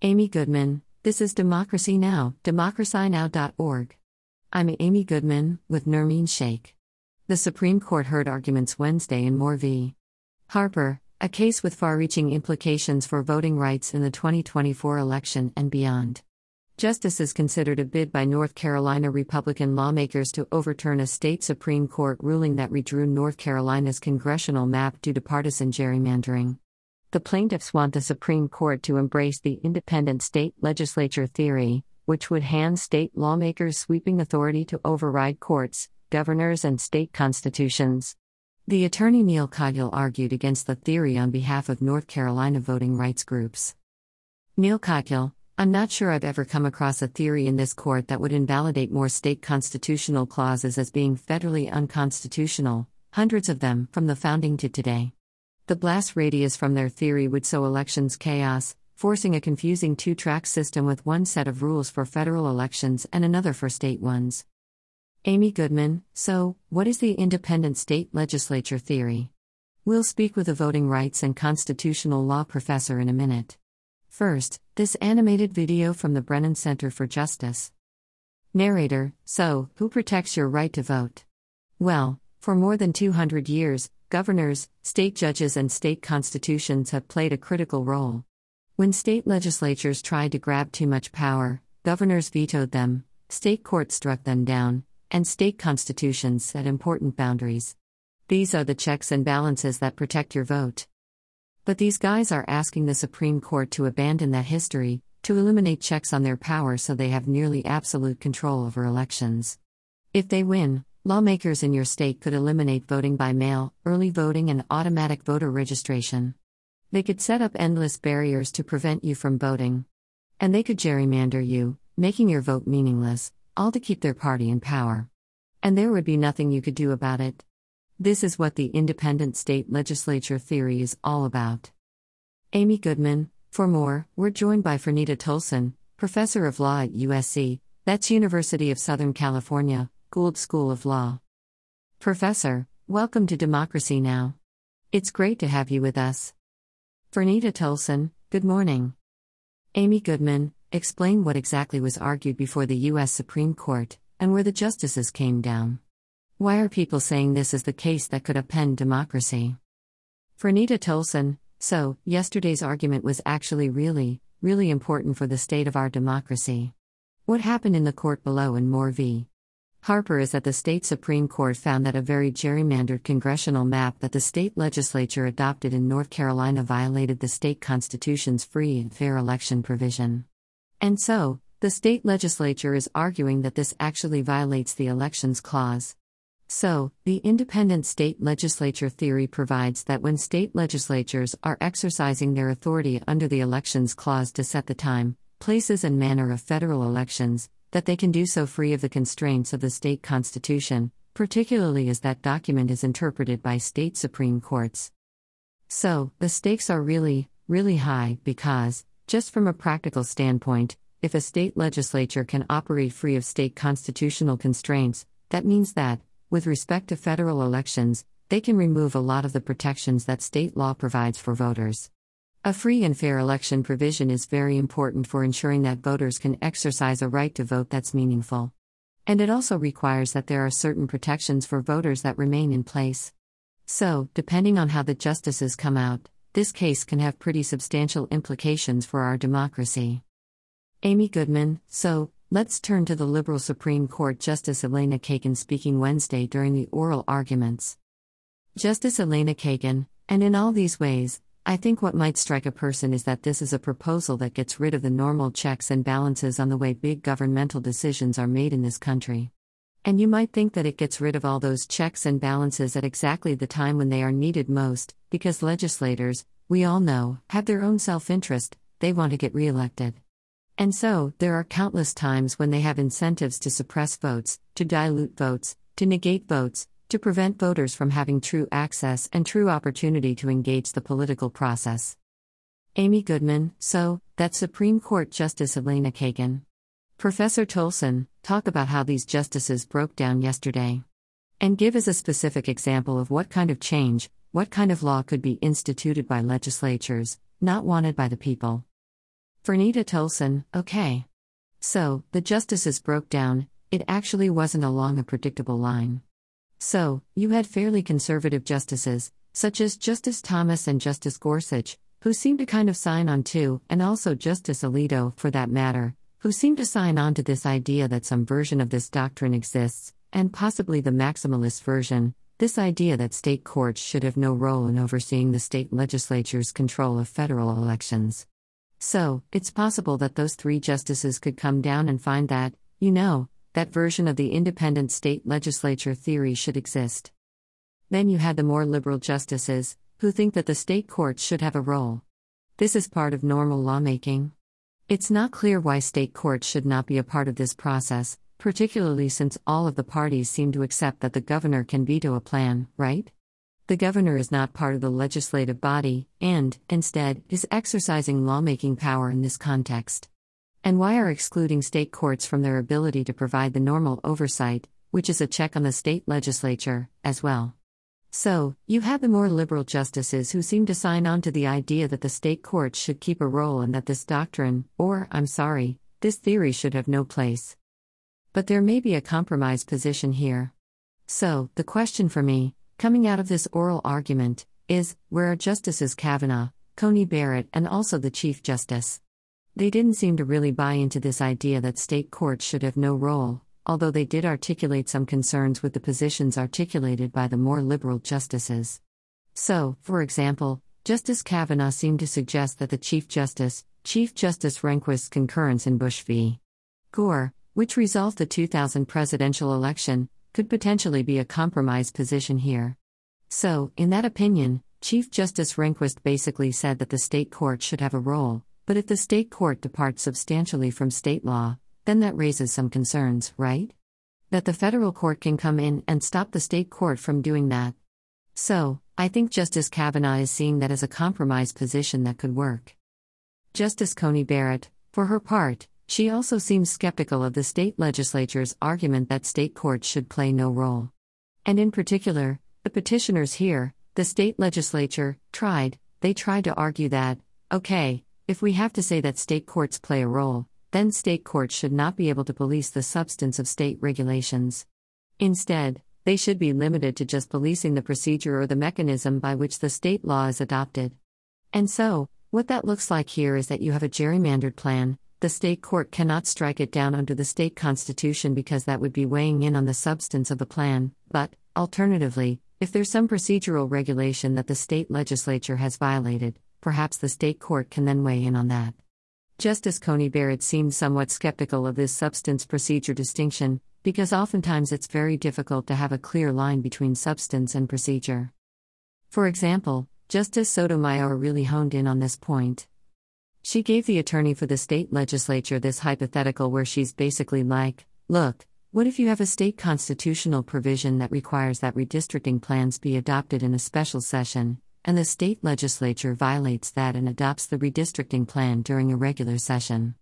Amy Goodman, this is Democracy Now!, democracynow.org. I'm Amy Goodman, with Nermeen Shaikh. The Supreme Court heard arguments Wednesday in Moore v. Harper, a case with far reaching implications for voting rights in the 2024 election and beyond. Justices considered a bid by North Carolina Republican lawmakers to overturn a state Supreme Court ruling that redrew North Carolina's congressional map due to partisan gerrymandering. The plaintiffs want the Supreme Court to embrace the independent state legislature theory, which would hand state lawmakers sweeping authority to override courts, governors, and state constitutions. The attorney Neil Katyal argued against the theory on behalf of North Carolina voting rights groups. Neil Katyal, I'm not sure I've ever come across a theory in this court that would invalidate more state constitutional clauses as being federally unconstitutional, hundreds of them from the founding to today. The blast radius from their theory would sow elections chaos, forcing a confusing two track system with one set of rules for federal elections and another for state ones. Amy Goodman, so, what is the independent state legislature theory? We'll speak with a voting rights and constitutional law professor in a minute. First, this animated video from the Brennan Center for Justice. Narrator So, who protects your right to vote? Well, for more than 200 years, governors, state judges, and state constitutions have played a critical role. When state legislatures tried to grab too much power, governors vetoed them, state courts struck them down, and state constitutions set important boundaries. These are the checks and balances that protect your vote. But these guys are asking the Supreme Court to abandon that history, to eliminate checks on their power so they have nearly absolute control over elections. If they win, lawmakers in your state could eliminate voting by mail, early voting, and automatic voter registration. They could set up endless barriers to prevent you from voting. And they could gerrymander you, making your vote meaningless, all to keep their party in power. And there would be nothing you could do about it. This is what the independent state legislature theory is all about. Amy Goodman, for more, we're joined by Franita Tolson, professor of law at USC, that's University of Southern California, Gould School of Law. Professor, welcome to Democracy Now! It's great to have you with us. Franita Tolson, good morning. Amy Goodman, explain what exactly was argued before the U.S. Supreme Court, and where the justices came down. Why are people saying this is the case that could upend democracy? Franita Tolson, so, yesterday's argument was actually really, really important for the state of our democracy. What happened in the court below in Moore v. Harper is that the state Supreme Court found that a very gerrymandered congressional map that the state legislature adopted in North Carolina violated the state constitution's free and fair election provision. And so, the state legislature is arguing that this actually violates the Elections Clause. So, the independent state legislature theory provides that when state legislatures are exercising their authority under the Elections Clause to set the time, places, and manner of federal elections, that they can do so free of the constraints of the state constitution, particularly as that document is interpreted by state supreme courts. So, the stakes are really, really high because, just from a practical standpoint, if a state legislature can operate free of state constitutional constraints, that means that, with respect to federal elections, they can remove a lot of the protections that state law provides for voters. A free and fair election provision is very important for ensuring that voters can exercise a right to vote that's meaningful. And it also requires that there are certain protections for voters that remain in place. So, depending on how the justices come out, this case can have pretty substantial implications for our democracy. Amy Goodman, so, let's turn to the liberal Supreme Court Justice Elena Kagan speaking Wednesday during the oral arguments. Justice Elena Kagan, and in all these ways, I think what might strike a person is that this is a proposal that gets rid of the normal checks and balances on the way big governmental decisions are made in this country. And you might think that it gets rid of all those checks and balances at exactly the time when they are needed most, because legislators, we all know, have their own self interest, they want to get reelected. And so, there are countless times when they have incentives to suppress votes, to dilute votes, to negate votes, to prevent voters from having true access and true opportunity to engage the political process. Amy Goodman, so, that Supreme Court Justice Elena Kagan. Professor Tolson, talk about how these justices broke down yesterday. And give us a specific example of what kind of change, what kind of law could be instituted by legislatures, not wanted by the people. Franita Tolson, okay. So, the justices broke down, it actually wasn't along a predictable line. So, you had fairly conservative justices, such as Justice Thomas and Justice Gorsuch, who seemed to kind of sign on to, and also Justice Alito, for that matter, who seemed to sign on to this idea that some version of this doctrine exists, and possibly the maximalist version, this idea that state courts should have no role in overseeing the state legislature's control of federal elections. So, it's possible that those three justices could come down and find that, you know, that version of the independent state legislature theory should exist. Then you had the more liberal justices, who think that the state courts should have a role. This is part of normal lawmaking. It's not clear why state courts should not be a part of this process, particularly since all of the parties seem to accept that the governor can veto a plan, right? The governor is not part of the legislative body, and, instead, is exercising lawmaking power in this context. And why are excluding state courts from their ability to provide the normal oversight, which is a check on the state legislature, as well? So, you have the more liberal justices who seem to sign on to the idea that the state courts should keep a role and that this doctrine, or, I'm sorry, this theory should have no place. But there may be a compromise position here. So, the question for me, coming out of this oral argument, is where are Justices Kavanaugh, Coney Barrett, and also the Chief Justice? They didn't seem to really buy into this idea that state courts should have no role, although they did articulate some concerns with the positions articulated by the more liberal justices. So, for example, Justice Kavanaugh seemed to suggest that the Chief Justice, Chief Justice Rehnquist's concurrence in Bush v. Gore, which resolved the 2000 presidential election, could potentially be a compromise position here. So, in that opinion, Chief Justice Rehnquist basically said that the state court should have a role, but if the state court departs substantially from state law, then that raises some concerns, right? That the federal court can come in and stop the state court from doing that. So, I think Justice Kavanaugh is seeing that as a compromise position that could work. Justice Coney Barrett, for her part, she also seems skeptical of the state legislature's argument that state courts should play no role. And in particular, the petitioners here, the state legislature, tried, they tried to argue that, okay, if we have to say that state courts play a role, then state courts should not be able to police the substance of state regulations. Instead, they should be limited to just policing the procedure or the mechanism by which the state law is adopted. And so, what that looks like here is that you have a gerrymandered plan. The state court cannot strike it down under the state constitution because that would be weighing in on the substance of the plan, but, alternatively, if there's some procedural regulation that the state legislature has violated, perhaps the state court can then weigh in on that. Justice Coney Barrett seemed somewhat skeptical of this substance procedure distinction, because oftentimes it's very difficult to have a clear line between substance and procedure. For example, Justice Sotomayor really honed in on this point. She gave the attorney for the state legislature this hypothetical where she's basically like, Look, what if you have a state constitutional provision that requires that redistricting plans be adopted in a special session, and the state legislature violates that and adopts the redistricting plan during a regular session.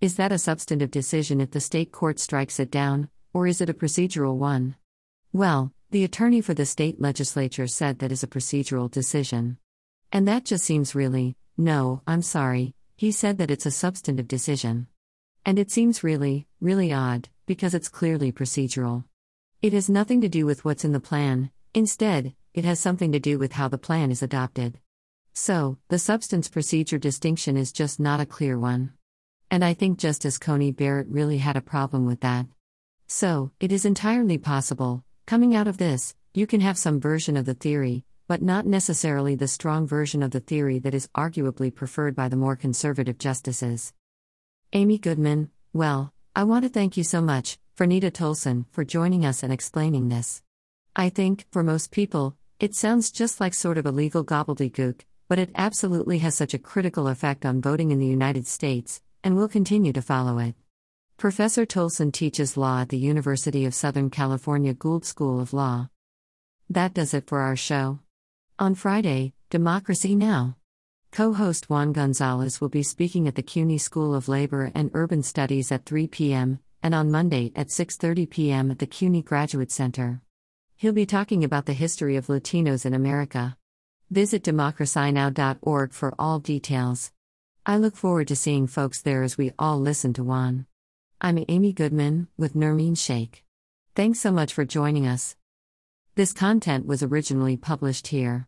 Is that a substantive decision if the state court strikes it down, or is it a procedural one? Well, the attorney for the state legislature said that is a procedural decision. And that just seems really, no, I'm sorry, he said that it's a substantive decision. And it seems really, really odd, because it's clearly procedural. It has nothing to do with what's in the plan, instead, it has something to do with how the plan is adopted. So, the substance procedure distinction is just not a clear one. And I think Justice Coney Barrett really had a problem with that. So, it is entirely possible, coming out of this, you can have some version of the theory, but not necessarily the strong version of the theory that is arguably preferred by the more conservative justices. Amy Goodman, well, I want to thank you so much, Franita Tolson, for joining us and explaining this. I think, for most people, it sounds just like sort of a legal gobbledygook, but it absolutely has such a critical effect on voting in the United States, and we'll continue to follow it. Professor Tolson teaches law at the University of Southern California Gould School of Law. That does it for our show. On Friday, Democracy Now! Co host Juan Gonzalez will be speaking at the CUNY School of Labor and Urban Studies at 3 p.m., and on Monday at 6.30 p.m. at the CUNY Graduate Center. He'll be talking about the history of Latinos in America. Visit democracynow.org for all details. I look forward to seeing folks there as we all listen to Juan. I'm Amy Goodman, with Nermeen Shaikh. Thanks so much for joining us. This content was originally published here.